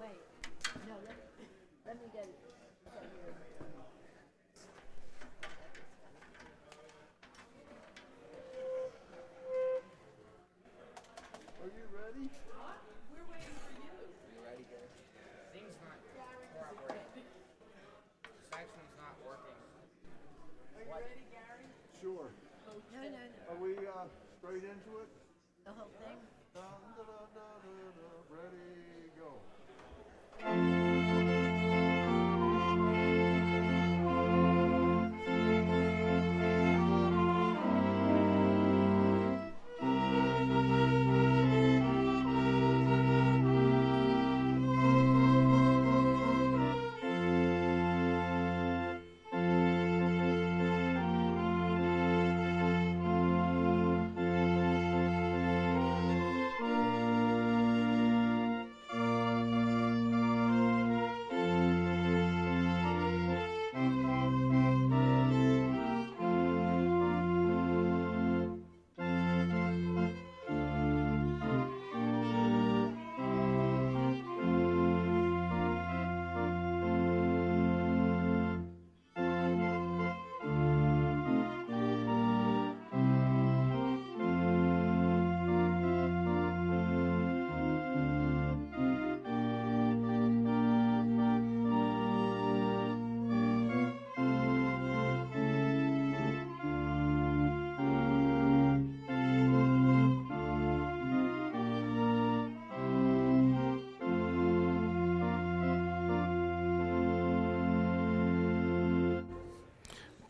Wait, no, let, let me get it. Straight into it? the whole thing.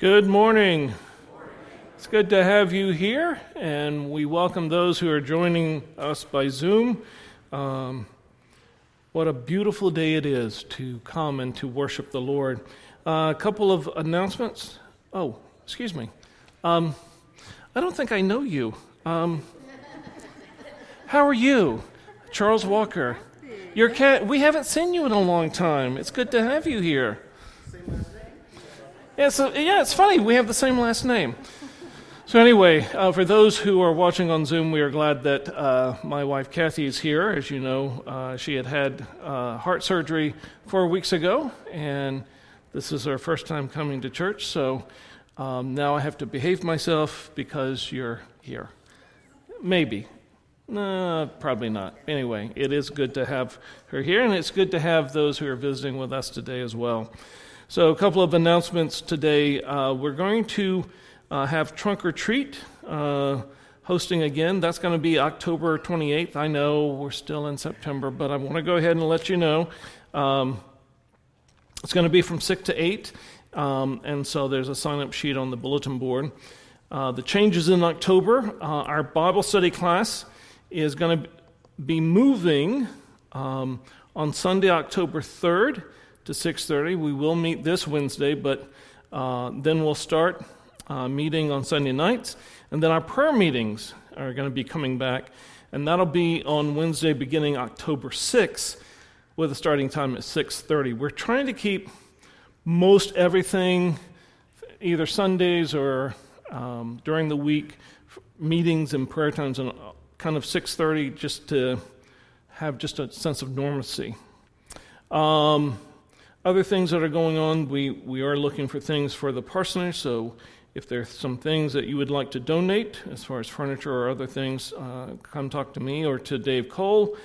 Good morning. It's good to have you here, and we welcome those who are joining us by Zoom. Um, what a beautiful day it is to come and to worship the Lord. Uh, a couple of announcements. Oh, excuse me. Um, I don't think I know you. Um, how are you? Charles Walker. Your cat, we haven't seen you in a long time. It's good to have you here. Yeah, so, yeah, it's funny. We have the same last name. So, anyway, uh, for those who are watching on Zoom, we are glad that uh, my wife Kathy is here. As you know, uh, she had had uh, heart surgery four weeks ago, and this is her first time coming to church. So um, now I have to behave myself because you're here. Maybe. No, probably not. Anyway, it is good to have her here, and it's good to have those who are visiting with us today as well. So, a couple of announcements today. Uh, we're going to uh, have Trunk or Treat uh, hosting again. That's going to be October 28th. I know we're still in September, but I want to go ahead and let you know. Um, it's going to be from 6 to 8, um, and so there's a sign up sheet on the bulletin board. Uh, the changes in October uh, our Bible study class is going to be moving um, on Sunday, October 3rd to 6.30 we will meet this wednesday but uh, then we'll start uh, meeting on sunday nights. And then our prayer meetings are going to be coming back and that'll be on wednesday beginning october 6th with a starting time at 6.30 we're trying to keep most everything either sundays or um, during the week meetings and prayer times and kind of 6.30 just to have just a sense of normalcy. Um, other things that are going on, we, we are looking for things for the parsonage. So if there's some things that you would like to donate, as far as furniture or other things, uh, come talk to me or to Dave Cole.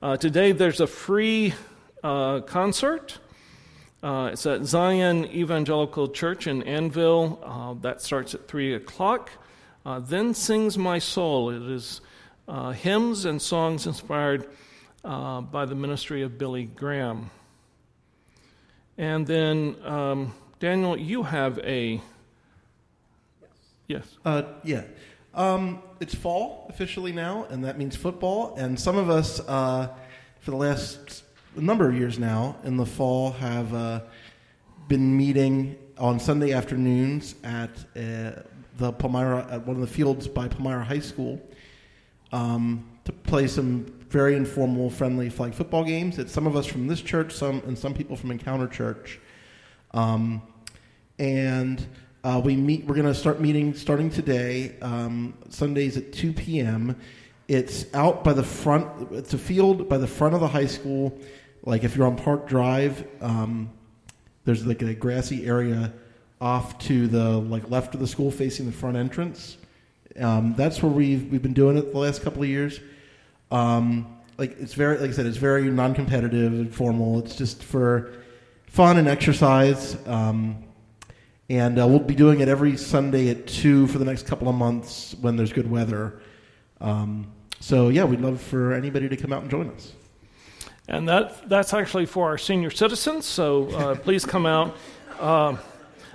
Uh, today there's a free uh, concert. Uh, it's at Zion Evangelical Church in Annville. Uh, that starts at 3 o'clock. Uh, then Sings My Soul. It is hymns and songs inspired by the ministry of Billy Graham. And then, um, Daniel, you have a. Yes. Uh, yeah. Um, it's fall officially now, and that means football. And some of us, uh, for the last number of years now, in the fall, have uh, been meeting on Sunday afternoons at uh, the Palmyra, at one of the fields by Palmyra High School, um, to play some very informal, friendly flag football games. It's some of us from this church, some and some people from Encounter Church. Um, and uh, we meet. We're going to start meeting starting today, um, Sundays at 2 p.m. It's out by the front. It's a field by the front of the high school. Like if you're on Park Drive, um, there's like a grassy area off to the like left of the school, facing the front entrance. Um, that's where we've we've been doing it the last couple of years. Um, like it's very, like I said, it's very non-competitive and formal. It's just for fun and exercise. Um, and uh, we'll be doing it every Sunday at two for the next couple of months when there's good weather. Um, so yeah, we'd love for anybody to come out and join us. And that, that's actually for our senior citizens, so uh, please come out. Uh,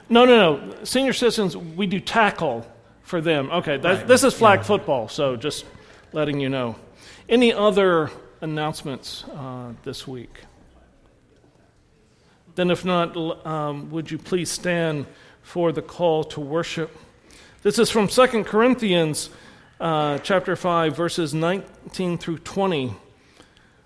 no, no, no. Senior citizens, we do tackle for them. Okay, that, Right. this is flag Yeah. football, so just letting you know. Any other announcements uh, this week? Then, if not, um, would you please stand for the call to worship? This is from 2 Corinthians uh, chapter 5, verses 19 through 20.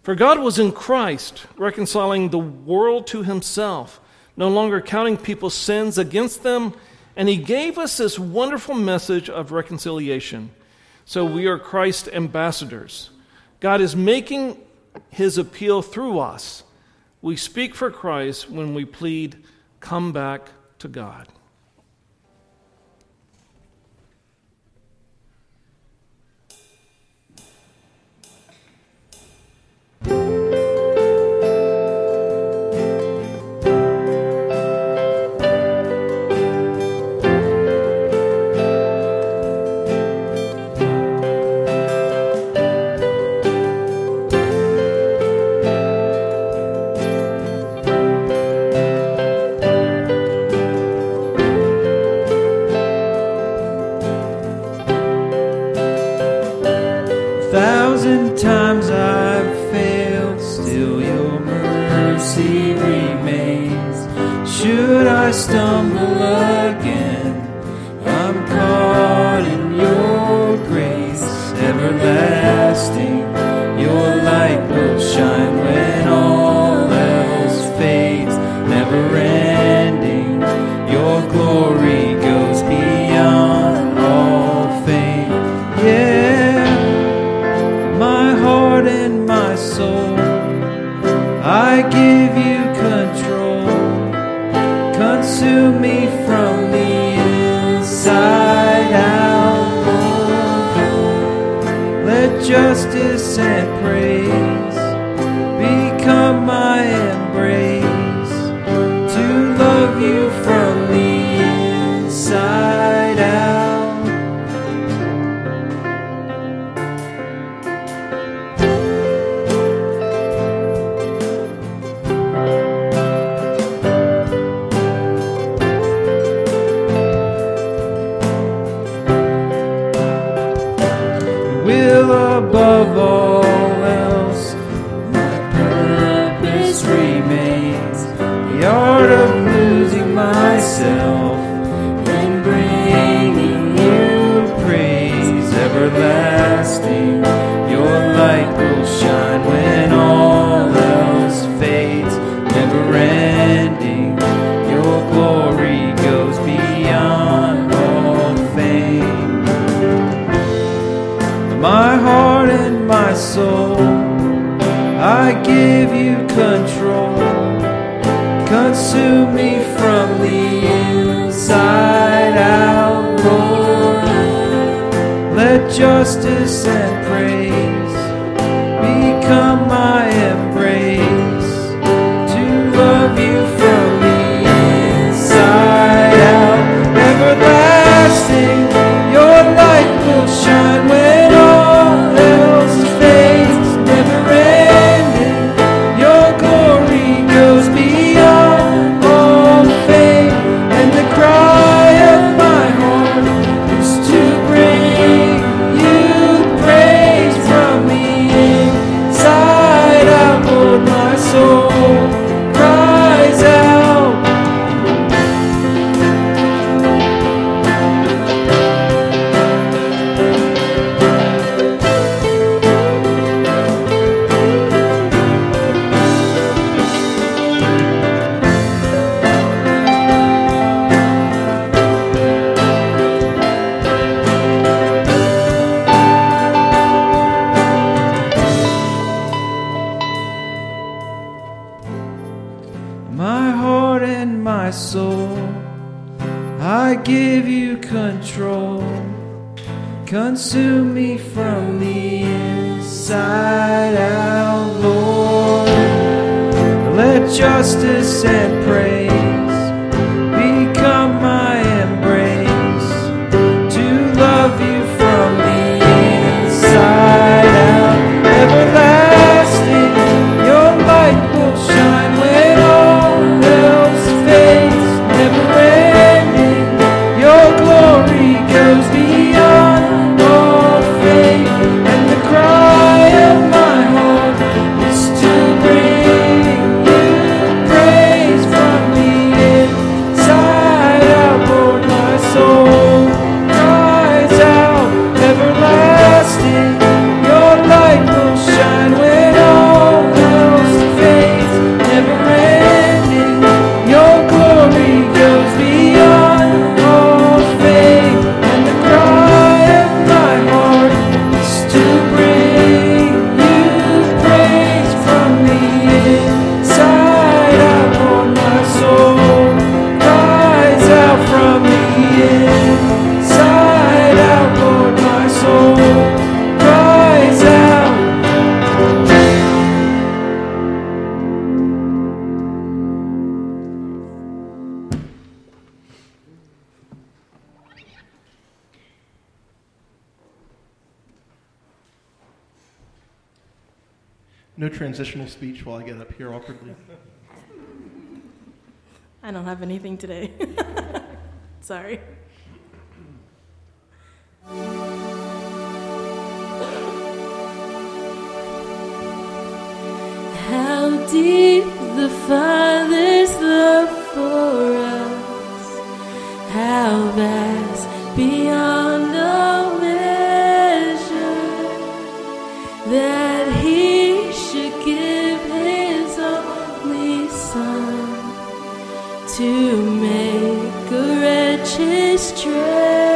For God was in Christ, reconciling the world to himself, no longer counting people's sins against them, and he gave us this wonderful message of reconciliation. So we are Christ's ambassadors. God is making his appeal through us. We speak for Christ when we plead, Come back to God. Mercy remains. Should I stumble again, inside out, Lord. Let justice and praise I don't have anything today. Sorry. How deep the Father's love for us, how vast beyond all measure that to make a wretched strand.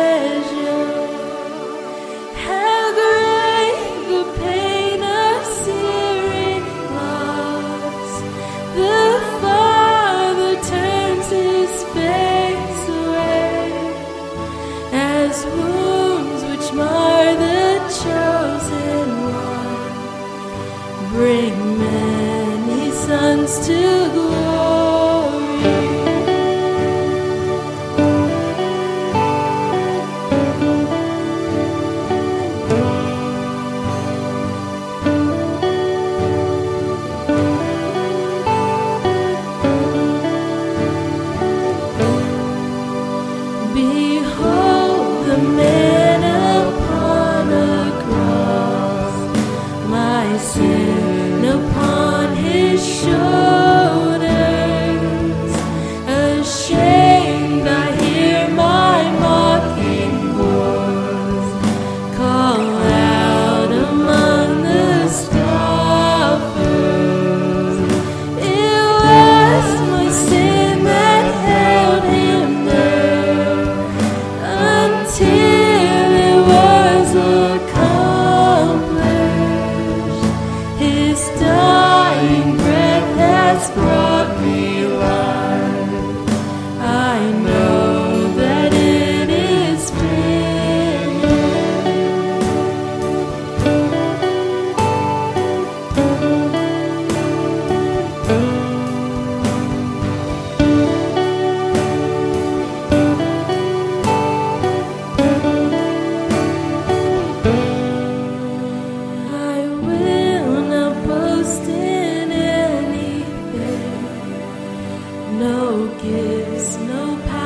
Snow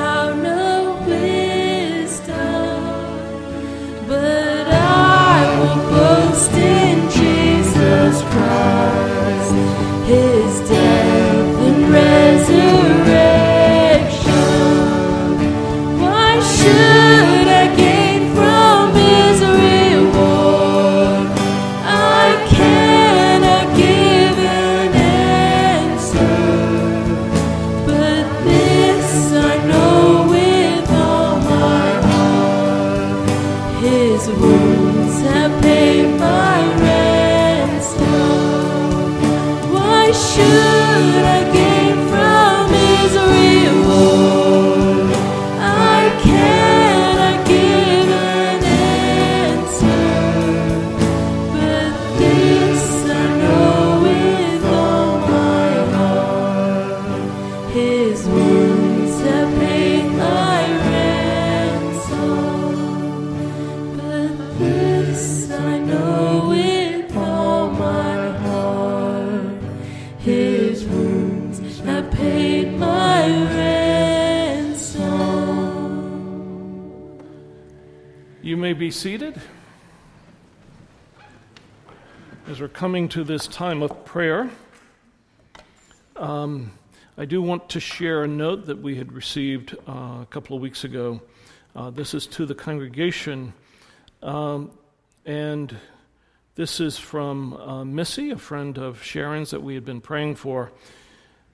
coming to this time of prayer, um, I do want to share a note that we had received uh, a couple of weeks ago. Uh, this is to the congregation, um, and this is from uh, Missy, a friend of Sharon's that we had been praying for.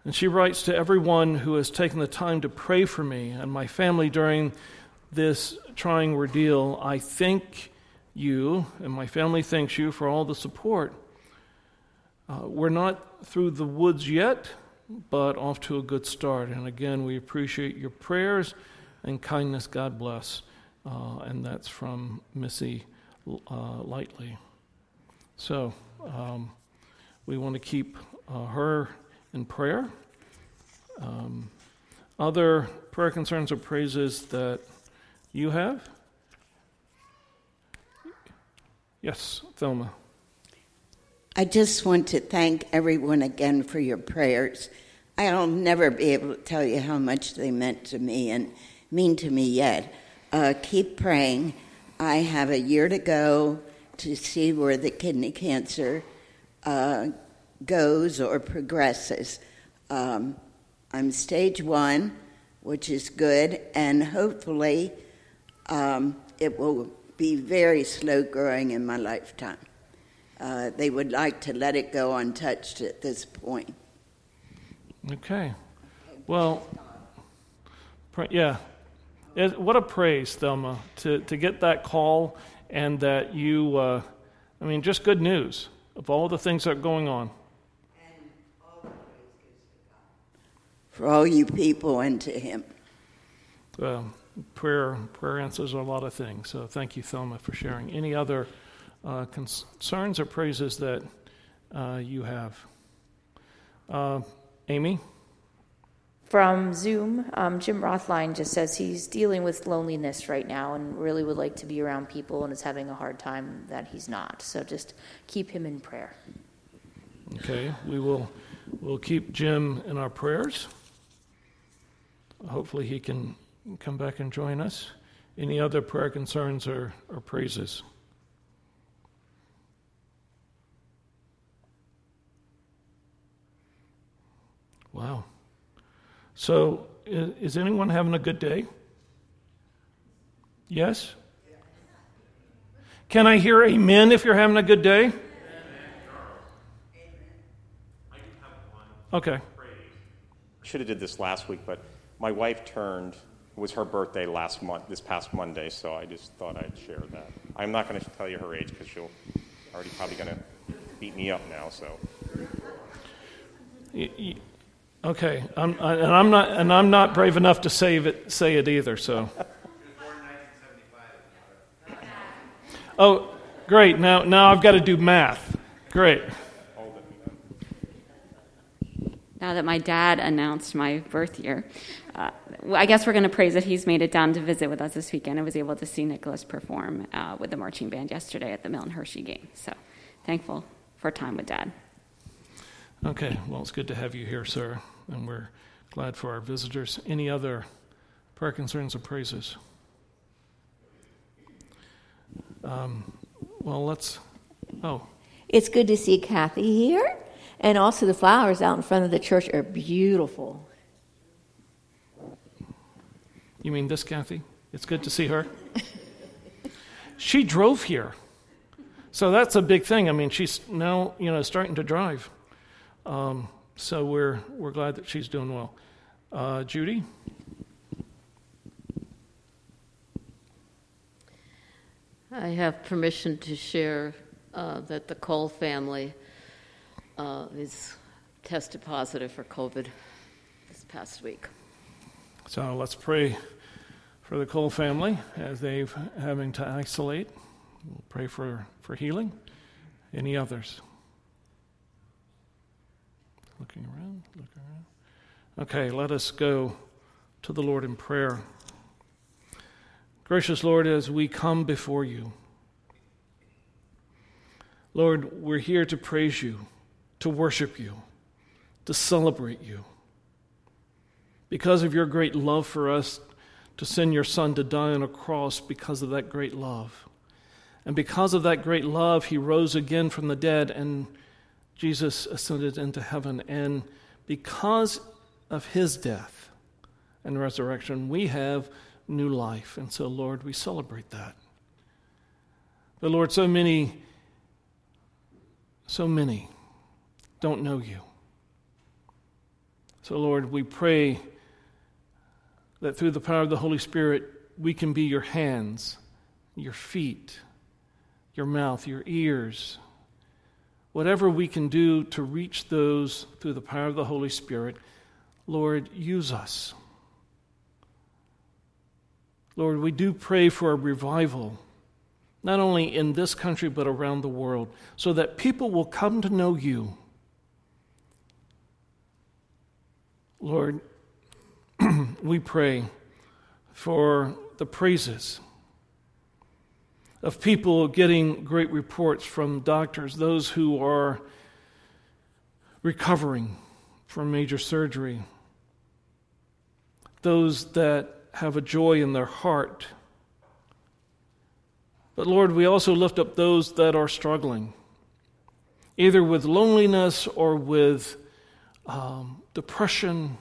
And she writes to everyone who has taken the time to pray for me and my family during this trying ordeal. I thank you, and my family thanks you for all the support. Uh, we're not through the woods yet, but off to a good start. And again, we appreciate your prayers and kindness. God bless. Uh, and that's from Missy uh, Lightly. So um, we want to keep uh, her in prayer. Um, other prayer concerns or praises that you have? Yes, Thelma. I just want to thank everyone again for your prayers. I'll never be able to tell you how much they meant to me and mean to me yet. Uh, keep praying. I have a year to go to see where the kidney cancer uh, goes or progresses. Um, I'm stage one, which is good, and hopefully um, it will be very slow growing in my lifetime. Uh, they would like to let it go untouched at this point. Okay. Well, yeah. It, what a praise, Thelma, to, to get that call and that you, uh, I mean, just good news of all the things that are going on. For all you people and to Him. Prayer, prayer answers a lot of things. So thank you, Thelma, for sharing. Any other uh, concerns or praises that uh, you have? Uh, Amy? From Zoom, um, Jim Rothline just says he's dealing with loneliness right now and really would like to be around people and is having a hard time that he's not. So just keep him in prayer. Okay, we will we'll keep Jim in our prayers. Hopefully, he can come back and join us. Any other prayer concerns or, or praises? Wow. So, is anyone having a good day? Yes? Can I hear amen if you're having a good day? Okay. I should have did this last week, but my wife turned. It was her birthday last month, this past Monday, so I just thought I'd share that. I'm not going to tell you her age because she'll already probably going to beat me up now. So. Okay, I'm, I, and I'm not, and I'm not brave enough to say it, say it either. So. Oh, great! Now, now I've got to do math. Great. Now that my dad announced my birth year, uh, I guess we're going to praise that he's made it down to visit with us this weekend. I was able to see Nicholas perform uh, with the marching band yesterday at the Milton Hershey game. So thankful for time with dad. Okay, well, it's good to have you here, sir, and we're glad for our visitors. Any other prayer concerns or praises? Um, well, let's. Oh. It's good to see Kathy here, and also the flowers out in front of the church are beautiful. You mean this, Kathy? It's good to see her. she drove here, so that's a big thing. I mean, she's now you know starting to drive. Um, so we're, we're glad that she's doing well. Uh, Judy? I have permission to share uh, that the Cole family uh, is tested positive for COVID this past week. So let's pray for the Cole family as they've having to isolate. We'll pray for, for healing. Any others? Looking around, looking around. Okay, let us go to the Lord in prayer. Gracious Lord, as we come before you, Lord, we're here to praise you, to worship you, to celebrate you. Because of your great love for us, to send your Son to die on a cross because of that great love. And because of that great love, he rose again from the dead, and Jesus ascended into heaven. And because of his death and resurrection, we have new life. And so, Lord, we celebrate that. But, Lord, so many, so many don't know you. So, Lord, we pray that through the power of the Holy Spirit, we can be your hands, your feet, your mouth, your ears, whatever we can do to reach those through the power of the Holy Spirit. Lord, use us. Lord, we do pray for a revival, not only in this country, but around the world, so that people will come to know you. Lord, we pray for the praises of people getting great reports from doctors, those who are recovering from major surgery, those that have a joy in their heart. But Lord, we also lift up those that are struggling, either with loneliness or with um, depression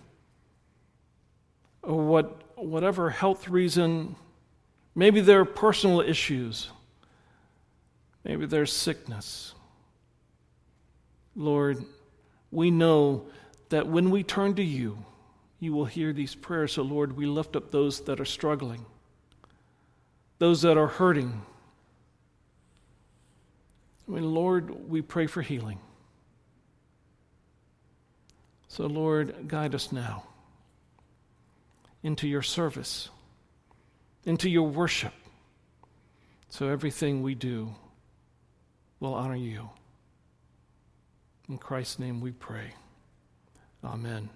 or what, whatever health reason. Maybe there are personal issues. Maybe there's sickness. Lord, we know that when we turn to you, you will hear these prayers. So, Lord, we lift up those that are struggling, those that are hurting. I mean, Lord, we pray for healing. So, Lord, guide us now into your service, into your worship, so everything we do will honor you. In Christ's name we pray. Amen.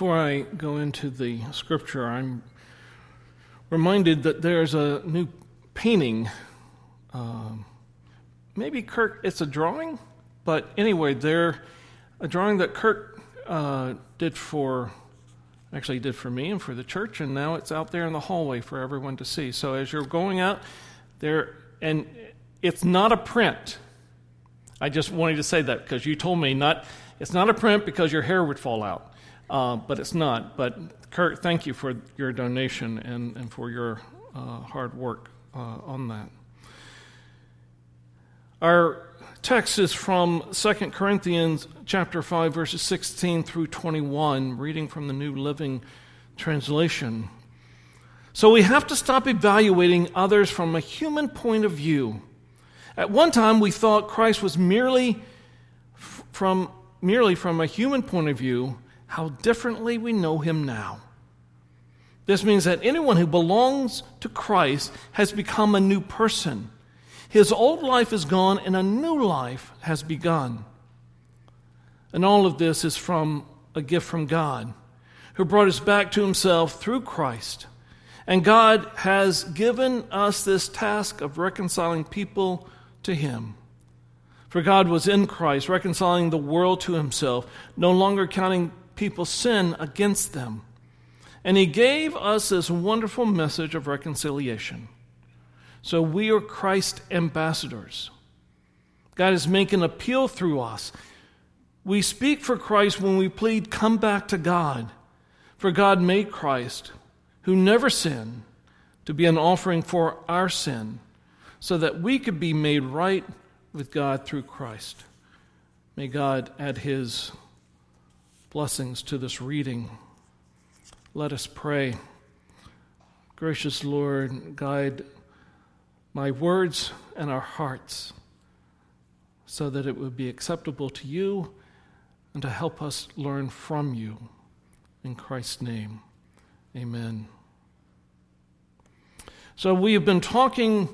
Before I go into the scripture, I'm reminded that there's a new painting. Um, maybe Kirk, it's a drawing, but anyway, there a drawing that Kirk uh, did for, actually did for me and for the church, and now it's out there in the hallway for everyone to see. So as you're going out there, and it's not a print. I just wanted to say that because you told me not. It's not a print because your hair would fall out uh, but it's not. But Kurt, thank you for your donation and, and for your uh, hard work uh, on that. Our text is from 2 Corinthians chapter 5 verses 16 through 21 reading from the New Living Translation. So we have to stop evaluating others from a human point of view. At one time we thought Christ was merely from merely from a human point of view how differently we know him now. This means that anyone who belongs to Christ has become a new person. His old life is gone and a new life has begun. And all of this is from a gift from God, who brought us back to himself through Christ. And God has given us this task of reconciling people to him. For God was in Christ, reconciling the world to himself, no longer counting people sin against them. And he gave us this wonderful message of reconciliation. So we are Christ ambassadors. God is making appeal through us. We speak for Christ when we plead, Come back to God. For God made Christ, who never sinned, to be an offering for our sin, so that we could be made right with God through Christ. May God add his blessings to this reading. Let us pray. Gracious Lord, guide my words and our hearts so that it would be acceptable to you and to help us learn from you. In Christ's name, amen. So, we have been talking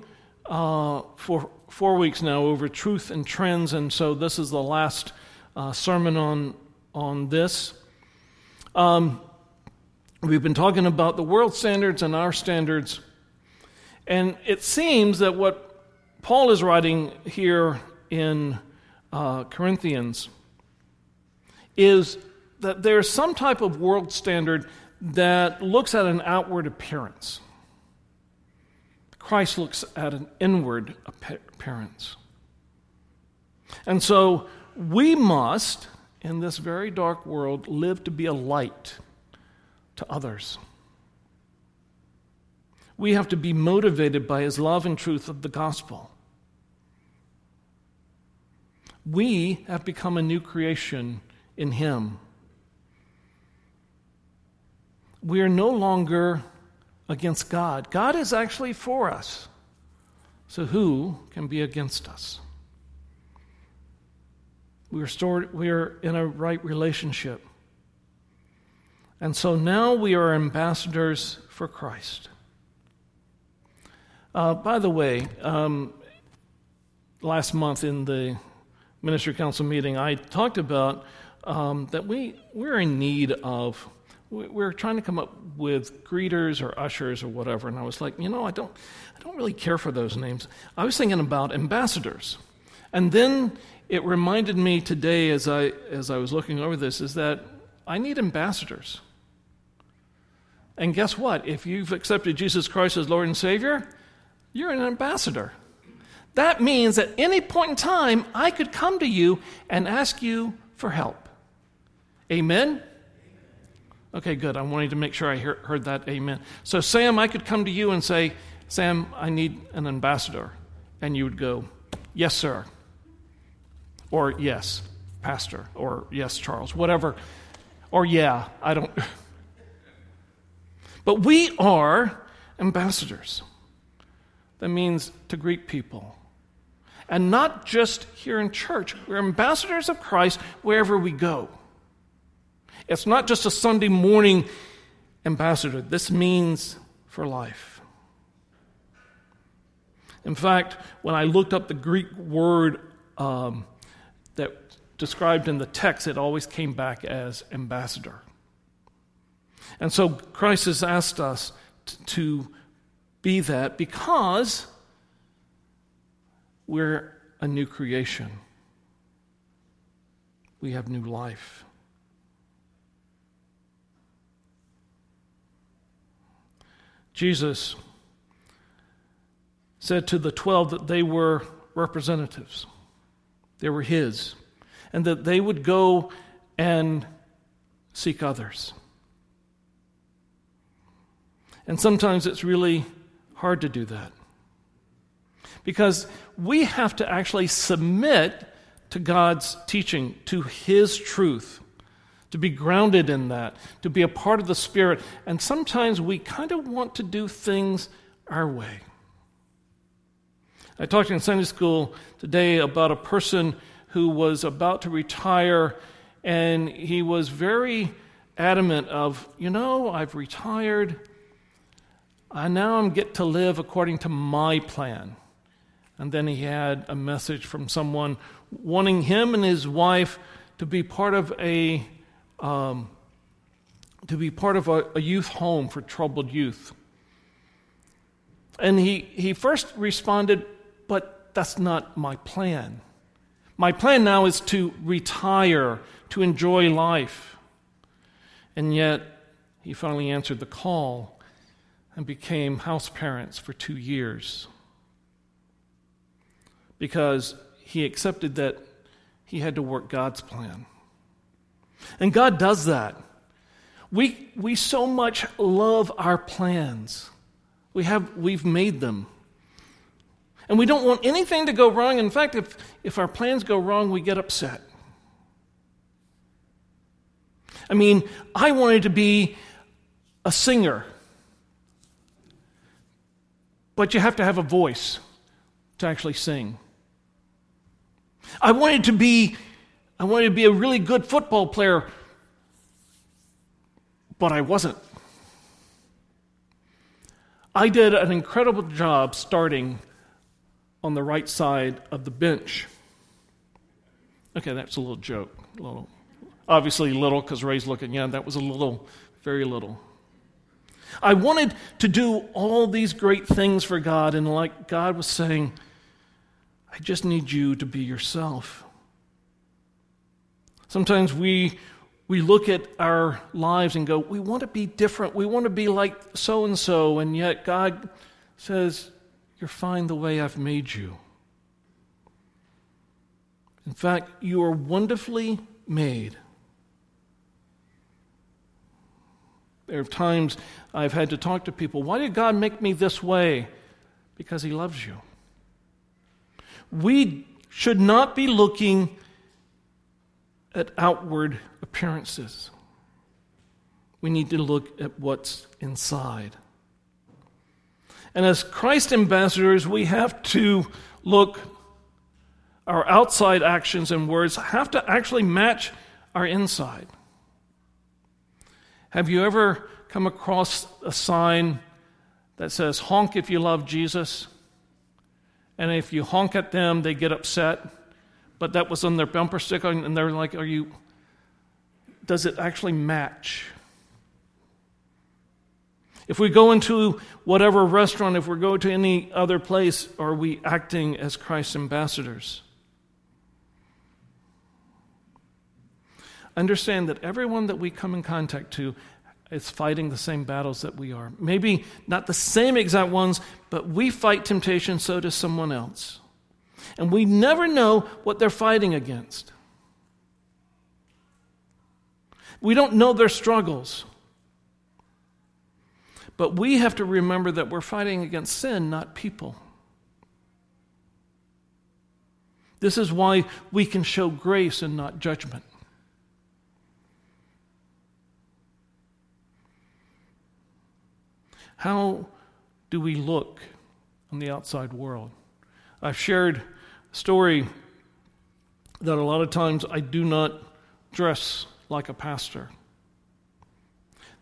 uh, for four weeks now over truth and trends, and so this is the last uh, sermon on on this. Um, we've been talking about the world standards and our standards, and it seems that what Paul is writing here in uh, Corinthians is that there's some type of world standard that looks at an outward appearance. Christ looks at an inward appearance. And so we must in this very dark world live to be a light to others. We have to be motivated by his love and truth of the gospel. We have become a new creation in him. We are no longer against God. God is actually for us. So who can be against us? We are, stored, we are in a right relationship. And so now we are ambassadors for Christ. Uh, by the way, um, last month in the ministry council meeting, I talked about um, that we, we're in need of, we're trying to come up with greeters or ushers or whatever. And I was like, you know, I don't, I don't really care for those names. I was thinking about ambassadors. And then it reminded me today as I, as I was looking over this is that I need ambassadors. And guess what? If you've accepted Jesus Christ as Lord and Savior, you're an ambassador. That means at any point in time, I could come to you and ask you for help. Amen? Okay, good. I wanted to make sure I hear, heard that amen. So, Sam, I could come to you and say, Sam, I need an ambassador. And you would go, Yes, sir or yes, Pastor, or yes, Charles, whatever, or yeah, I don't. But we are ambassadors. That means to greet people. And not just here in church, we're ambassadors of Christ wherever we go. It's not just a Sunday morning ambassador, this means for life. In fact, when I looked up the Greek word um, that described in the text, it always came back as ambassador. And so Christ has asked us t- to be that because we're a new creation. We have new life. Jesus said to the 12 that they were representatives, they were His, and that they would go and seek others. And sometimes it's really hard to do that because we have to actually submit to God's teaching, to His truth, to be grounded in that, to be a part of the Spirit. And sometimes we kind of want to do things our way. I talked in Sunday school today about a person who was about to retire, and he was very adamant of, you know, I've retired. I now I'm get to live according to my plan. And then he had a message from someone wanting him and his wife to be part of a um, to be part of a, a youth home for troubled youth. And he, he first responded, But that's not my plan. My plan now is to retire, to enjoy life. And yet, he finally answered the call and became house parents for two years because he accepted that he had to work God's plan. And God does that. We, we so much love our plans. We have, we've made them. And we don't want anything to go wrong. In fact, if, if our plans go wrong, we get upset. I mean, I wanted to be a singer, but you have to have a voice to actually sing. I wanted to be I wanted to be a really good football player, but I wasn't. I did an incredible job starting on the right side of the bench. Okay, that's a little joke. A little, obviously little because Ray's looking. Yeah, that was a little, very little. I wanted to do all these great things for God, and like God was saying, I just need you to be yourself. Sometimes we, we look at our lives and go, we want to be different. We want to be like so and so. And yet God says, You're fine the way I've made you. In fact, you are wonderfully made. There are times I've had to talk to people, why did God make me this way? Because He loves you. We should not be looking at outward appearances. We need to look at what's inside. And as Christ ambassadors, we have to look, our outside actions and words have to actually match our inside. Have you ever come across a sign that says, honk if you love Jesus? And if you honk at them, they get upset. But that was on their bumper sticker, and they're like, Are you, does it actually match? If we go into whatever restaurant, if we go to any other place, are we acting as Christ's ambassadors? Understand that everyone that we come in contact to is fighting the same battles that we are. Maybe not the same exact ones, but we fight temptation, so does someone else. And we never know what they're fighting against. We don't know their struggles. But we have to remember that we're fighting against sin, not people. This is why we can show grace and not judgment. How do we look on the outside world? I've shared a story that a lot of times I do not dress like a pastor.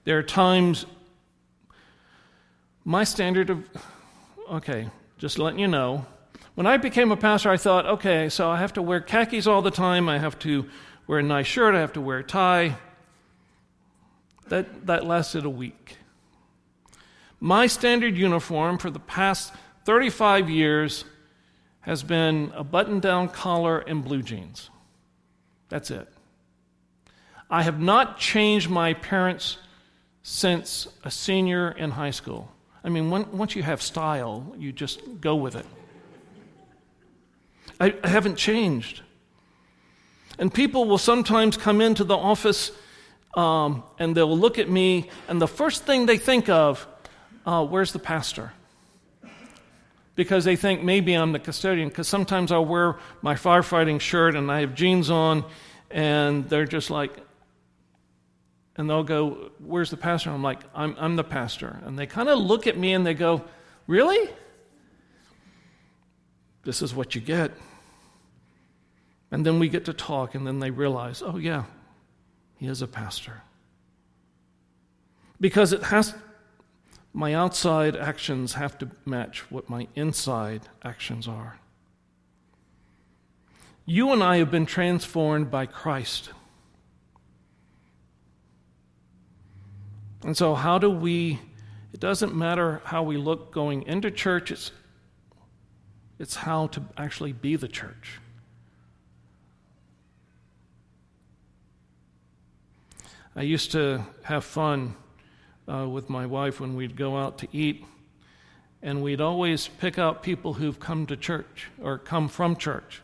There are times my standard of, okay, just letting you know, when I became a pastor, I thought, okay, so I have to wear khakis all the time, I have to wear a nice shirt, I have to wear a tie. That, that lasted a week. My standard uniform for the past 35 years has been a button down collar and blue jeans. That's it. I have not changed my appearance since a senior in high school. I mean, when, once you have style, you just go with it. I, I haven't changed. And people will sometimes come into the office um, and they'll look at me, and the first thing they think of, uh, where's the pastor? Because they think maybe I'm the custodian, because sometimes I'll wear my firefighting shirt and I have jeans on, and they're just like, and they'll go, Where's the pastor? I'm like, I'm, I'm the pastor. And they kind of look at me and they go, Really? This is what you get. And then we get to talk, and then they realize, Oh, yeah, he is a pastor. Because it has, my outside actions have to match what my inside actions are. You and I have been transformed by Christ. And so, how do we? It doesn't matter how we look going into church, it's, it's how to actually be the church. I used to have fun uh, with my wife when we'd go out to eat, and we'd always pick out people who've come to church or come from church,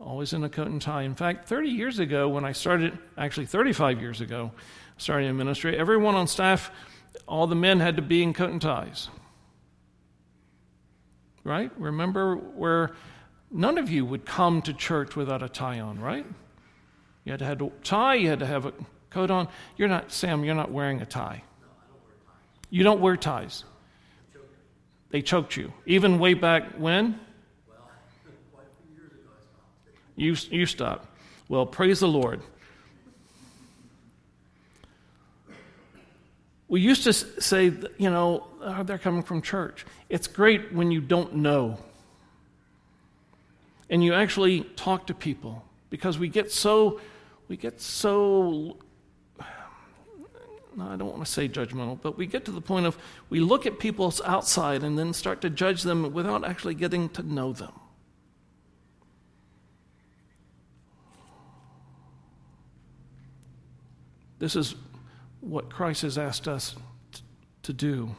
always in a coat and tie. In fact, 30 years ago, when I started, actually 35 years ago, starting in ministry, everyone on staff, all the men had to be in coat and ties. Right? Remember where none of you would come to church without a tie on, right? You had to have a tie, you had to have a coat on. You're not, Sam, you're not wearing a tie. You don't wear ties. They choked you. Even way back when? Well, quite a few years ago I stopped. You, you stopped. Well, praise the Lord. We used to say, you know, oh, they're coming from church. It's great when you don't know. And you actually talk to people because we get so we get so I don't want to say judgmental, but we get to the point of we look at people outside and then start to judge them without actually getting to know them. This is what Christ has asked us t- to do.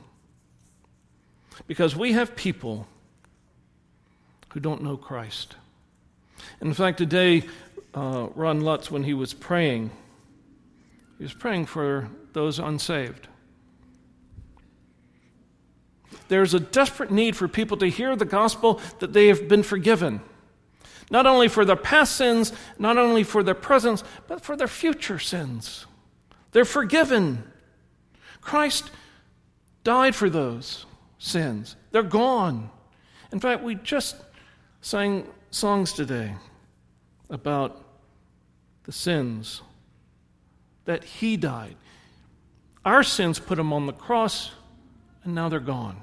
Because we have people who don't know Christ. In fact, today, uh, Ron Lutz, when he was praying, he was praying for those unsaved. There's a desperate need for people to hear the gospel that they have been forgiven. Not only for their past sins, not only for their present, but for their future sins. They're forgiven. Christ died for those sins. They're gone. In fact, we just sang songs today about the sins that He died. Our sins put him on the cross, and now they're gone.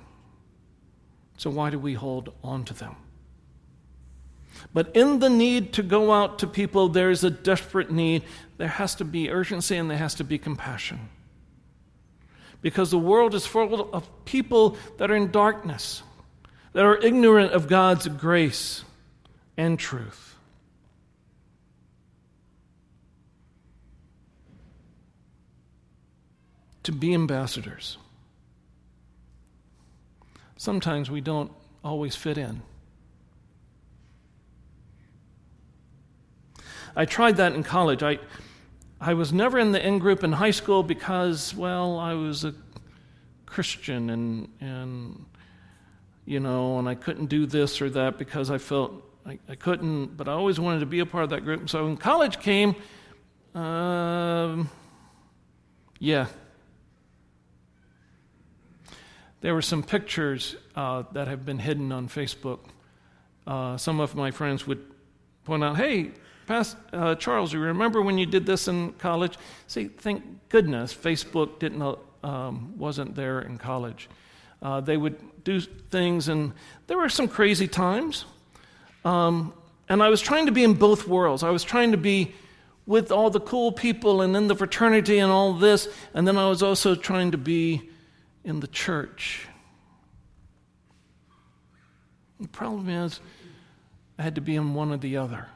So why do we hold on to them? But in the need to go out to people, there's a desperate need. There has to be urgency and there has to be compassion. Because the world is full of people that are in darkness, that are ignorant of God's grace and truth. to be ambassadors. Sometimes we don't always fit in. I tried that in college. I, I was never in the in group in high school because, well, I was a Christian and, and you know, and I couldn't do this or that because I felt I, I couldn't, but I always wanted to be a part of that group. So when college came, um, yeah, there were some pictures uh, that have been hidden on Facebook. Uh, some of my friends would point out, hey, Past, uh, Charles, you remember when you did this in college? See, thank goodness Facebook didn't, uh, um, wasn't there in college. Uh, they would do things, and there were some crazy times. Um, and I was trying to be in both worlds. I was trying to be with all the cool people and in the fraternity and all this, and then I was also trying to be in the church. The problem is, I had to be in one or the other.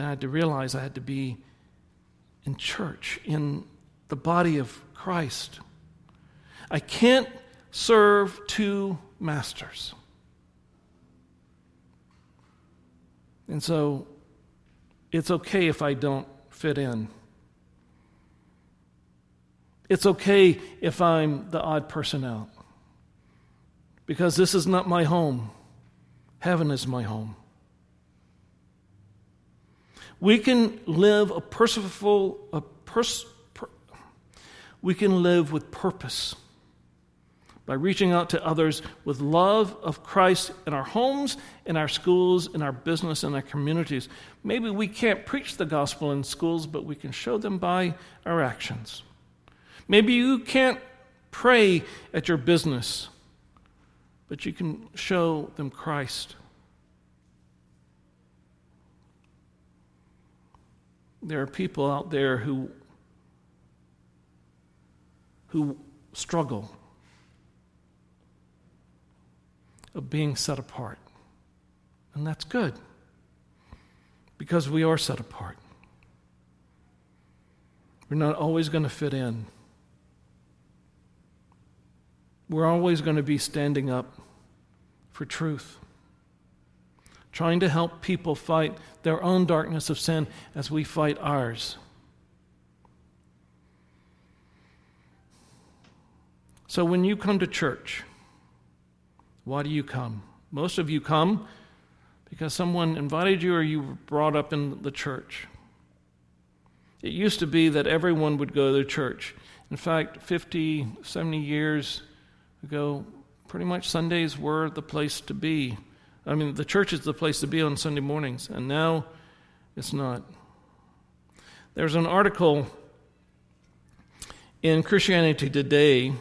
I had to realize I had to be in church, in the body of Christ. I can't serve two masters. And so it's okay if I don't fit in. It's okay if I'm the odd person out. Because this is not my home. Heaven is my home. We can live a purposeful, a pers- per- we can live with purpose by reaching out to others with love of Christ in our homes, in our schools, in our business, in our communities. Maybe we can't preach the gospel in schools, but we can show them by our actions. Maybe you can't pray at your business, but you can show them Christ. There are people out there who, who struggle of being set apart. And that's good because we are set apart. We're not always going to fit in. We're always going to be standing up for truth, trying to help people fight their own darkness of sin as we fight ours. So when you come to church, why do you come? Most of you come because someone invited you or you were brought up in the church. It used to be that everyone would go to church. In fact, 50, 70 years ago, pretty much Sundays were the place to be. I mean, the church is the place to be on Sunday mornings, and now it's not. There's an article in Christianity Today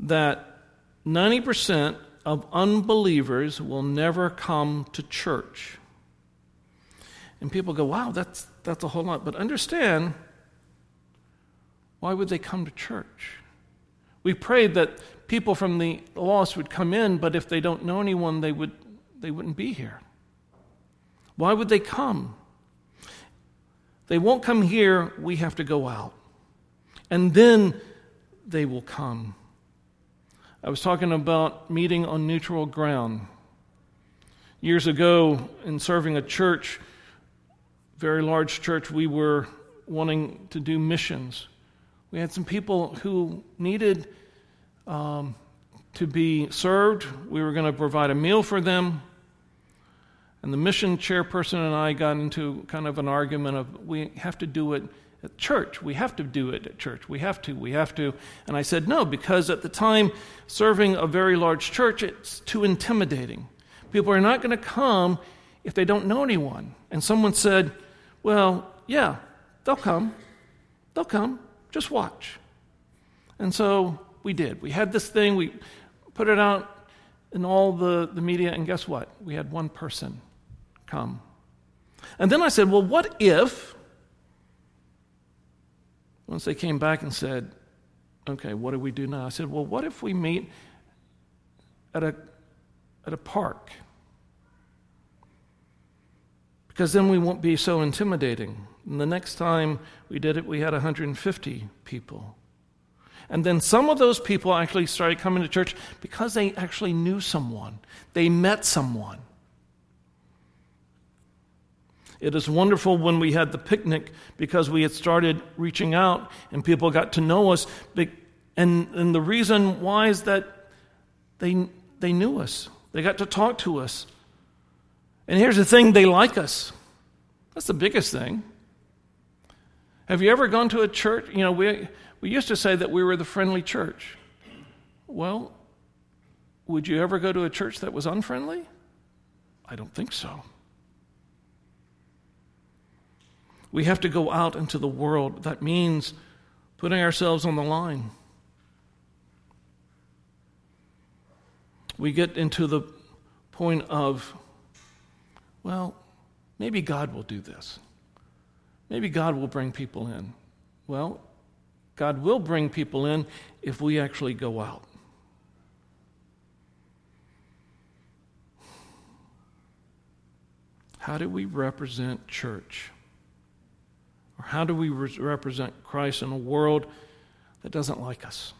that 90% of unbelievers will never come to church. And people go, wow, that's, that's a whole lot. But understand, why would they come to church? We prayed that people from the lost would come in, but if they don't know anyone, they, would, they wouldn't be here. Why would they come? They won't come here, we have to go out. And then they will come. I was talking about meeting on neutral ground. Years ago, in serving a church, very large church, we were wanting to do missions. We had some people who needed um, to be served. We were going to provide a meal for them. And the mission chairperson and I got into kind of an argument of we have to do it at church. We have to do it at church. We have to. We have to. And I said no, because at the time, serving a very large church, it's too intimidating. People are not going to come if they don't know anyone. And someone said, well, yeah, they'll come. They'll come. Just watch. And so we did. We had this thing, we put it out in all the, the media, and guess what? We had one person come. And then I said, well, what if, once they came back and said, okay, what do we do now? I said, well, what if we meet at a, at a park? Because then we won't be so intimidating. And the next time we did it, we had 150 people. And then some of those people actually started coming to church because they actually knew someone, they met someone. It is wonderful when we had the picnic because we had started reaching out and people got to know us. And, and the reason why is that they, they knew us, they got to talk to us. And here's the thing they like us. That's the biggest thing. Have you ever gone to a church? You know, we, we used to say that we were the friendly church. Well, would you ever go to a church that was unfriendly? I don't think so. We have to go out into the world. That means putting ourselves on the line. We get into the point of, well, maybe God will do this. Maybe God will bring people in. Well, God will bring people in if we actually go out. How do we represent church? Or how do we re- represent Christ in a world that doesn't like us?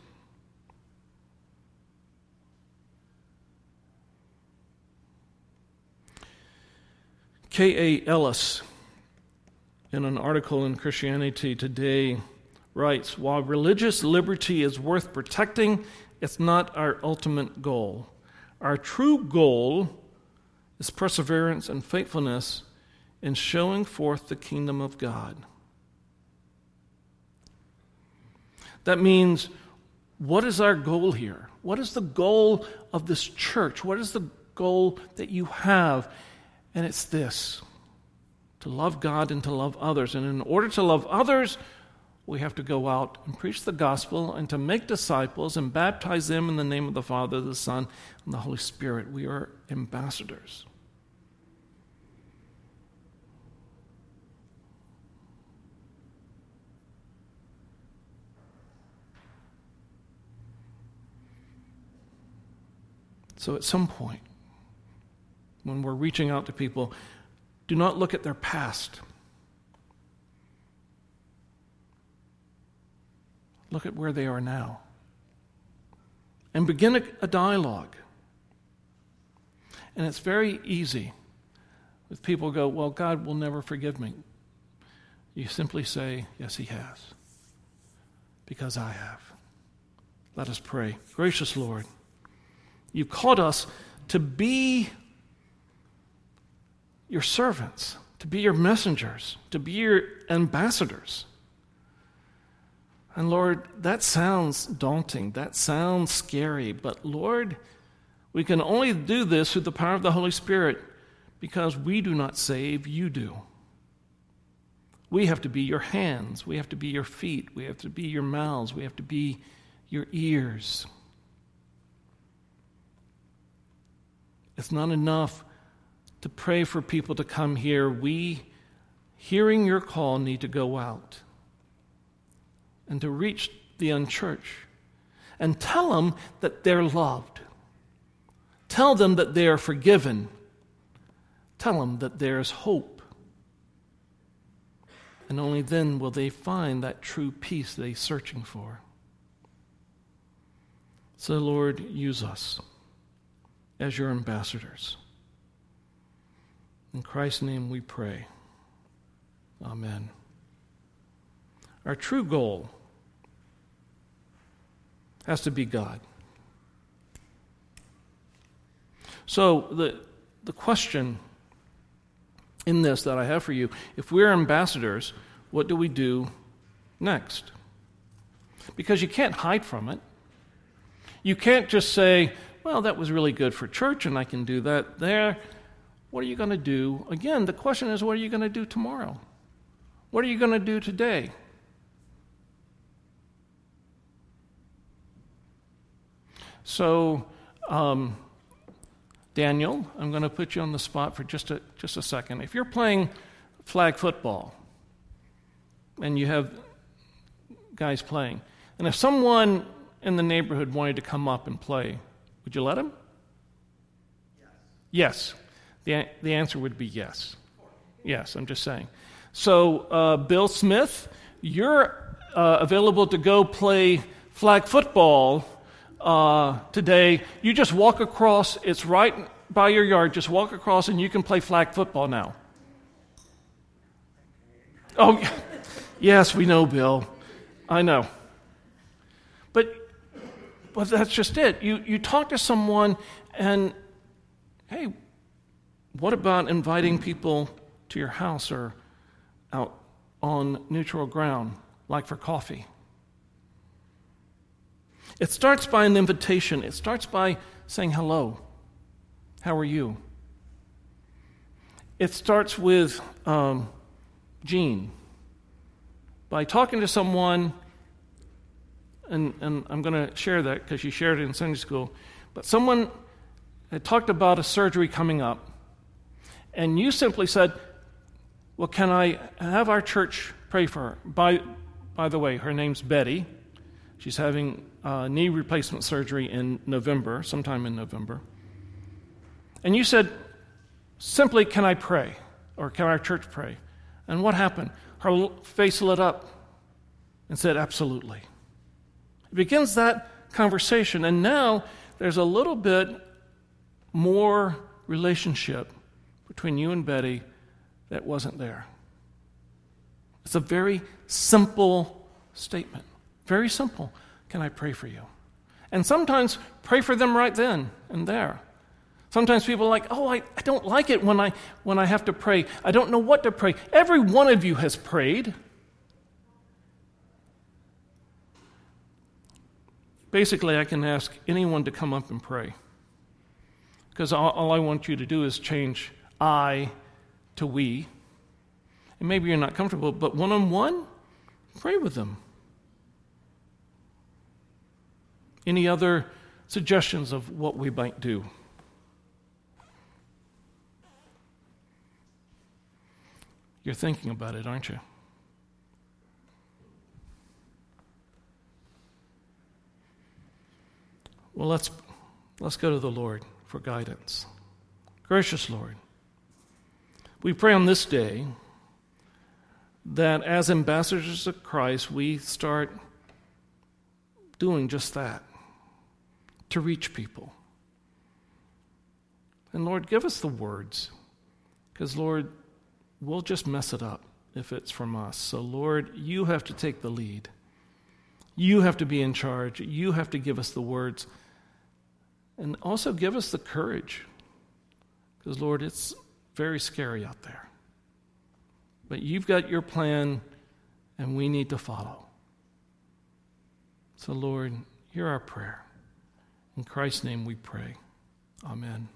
K.A. Ellis, in an article in Christianity Today, writes While religious liberty is worth protecting, it's not our ultimate goal. Our true goal is perseverance and faithfulness in showing forth the kingdom of God. That means, what is our goal here? What is the goal of this church? What is the goal that you have? And it's this to love God and to love others. And in order to love others, we have to go out and preach the gospel and to make disciples and baptize them in the name of the Father, the Son, and the Holy Spirit. We are ambassadors. So at some point, when we're reaching out to people, do not look at their past. Look at where they are now. And begin a, a dialogue. And it's very easy. If people go, Well, God will never forgive me, you simply say, Yes, He has. Because I have. Let us pray. Gracious Lord, you've called us to be your servants, to be your messengers, to be your ambassadors. And Lord, that sounds daunting. That sounds scary. But Lord, we can only do this through the power of the Holy Spirit because we do not save, you do. We have to be your hands. We have to be your feet. We have to be your mouths. We have to be your ears. It's not enough to pray for people to come here. We, hearing your call, need to go out and to reach the unchurched and tell them that they're loved. Tell them that they are forgiven. Tell them that there's hope. And only then will they find that true peace they're searching for. So, Lord, use us as your ambassadors. In Christ's name we pray. Amen. Our true goal has to be God. So, the, the question in this that I have for you if we're ambassadors, what do we do next? Because you can't hide from it. You can't just say, well, that was really good for church and I can do that there. What are you going to do? Again, the question is, what are you going to do tomorrow? What are you going to do today? So, um, Daniel, I'm going to put you on the spot for just a, just a second. If you're playing flag football and you have guys playing, and if someone in the neighborhood wanted to come up and play, would you let him? Yes. yes. The, the answer would be yes. Yes, I'm just saying. So, uh, Bill Smith, you're uh, available to go play flag football uh, today. You just walk across, it's right by your yard. Just walk across and you can play flag football now. Oh, yes, we know, Bill. I know. But, but that's just it. You, you talk to someone and, hey, what about inviting people to your house or out on neutral ground, like for coffee? It starts by an invitation, it starts by saying hello. How are you? It starts with um, Jean. By talking to someone, and, and I'm going to share that because she shared it in Sunday school, but someone had talked about a surgery coming up, and you simply said, Well, can I have our church pray for her? By, by the way, her name's Betty. She's having uh, knee replacement surgery in November, sometime in November. And you said, simply, can I pray? Or can our church pray? And what happened? Her face lit up and said, absolutely. It begins that conversation, and now there's a little bit more relationship between you and Betty that wasn't there. It's a very simple statement. Very simple. Can I pray for you? And sometimes pray for them right then and there. Sometimes people are like, oh, I, I don't like it when I, when I have to pray. I don't know what to pray. Every one of you has prayed. Basically, I can ask anyone to come up and pray. Because all, all I want you to do is change I to we. And maybe you're not comfortable, but one on one, pray with them. Any other suggestions of what we might do? You're thinking about it, aren't you? Well, let's, let's go to the Lord for guidance. Gracious Lord, we pray on this day that as ambassadors of Christ, we start doing just that to reach people. And Lord, give us the words, because Lord, we'll just mess it up if it's from us. So, Lord, you have to take the lead. You have to be in charge. You have to give us the words. And also give us the courage. Because, Lord, it's very scary out there. But you've got your plan, and we need to follow. So, Lord, hear our prayer. In Christ's name we pray. Amen.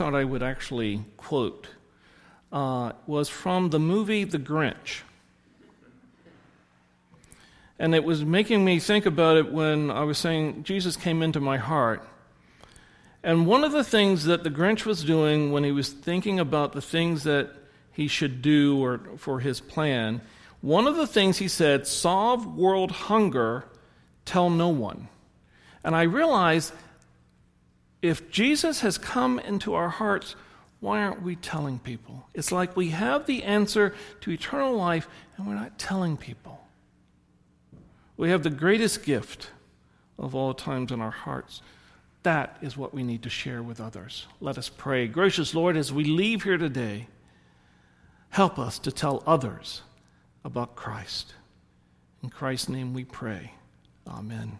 Thought I would actually quote uh, was from the movie The Grinch. And it was making me think about it when I was saying Jesus came into my heart. And one of the things that the Grinch was doing when he was thinking about the things that he should do or for his plan, one of the things he said, solve world hunger, tell no one. And I realized if Jesus has come into our hearts, why aren't we telling people? It's like we have the answer to eternal life and we're not telling people. We have the greatest gift of all times in our hearts. That is what we need to share with others. Let us pray. Gracious Lord, as we leave here today, help us to tell others about Christ. In Christ's name we pray. Amen.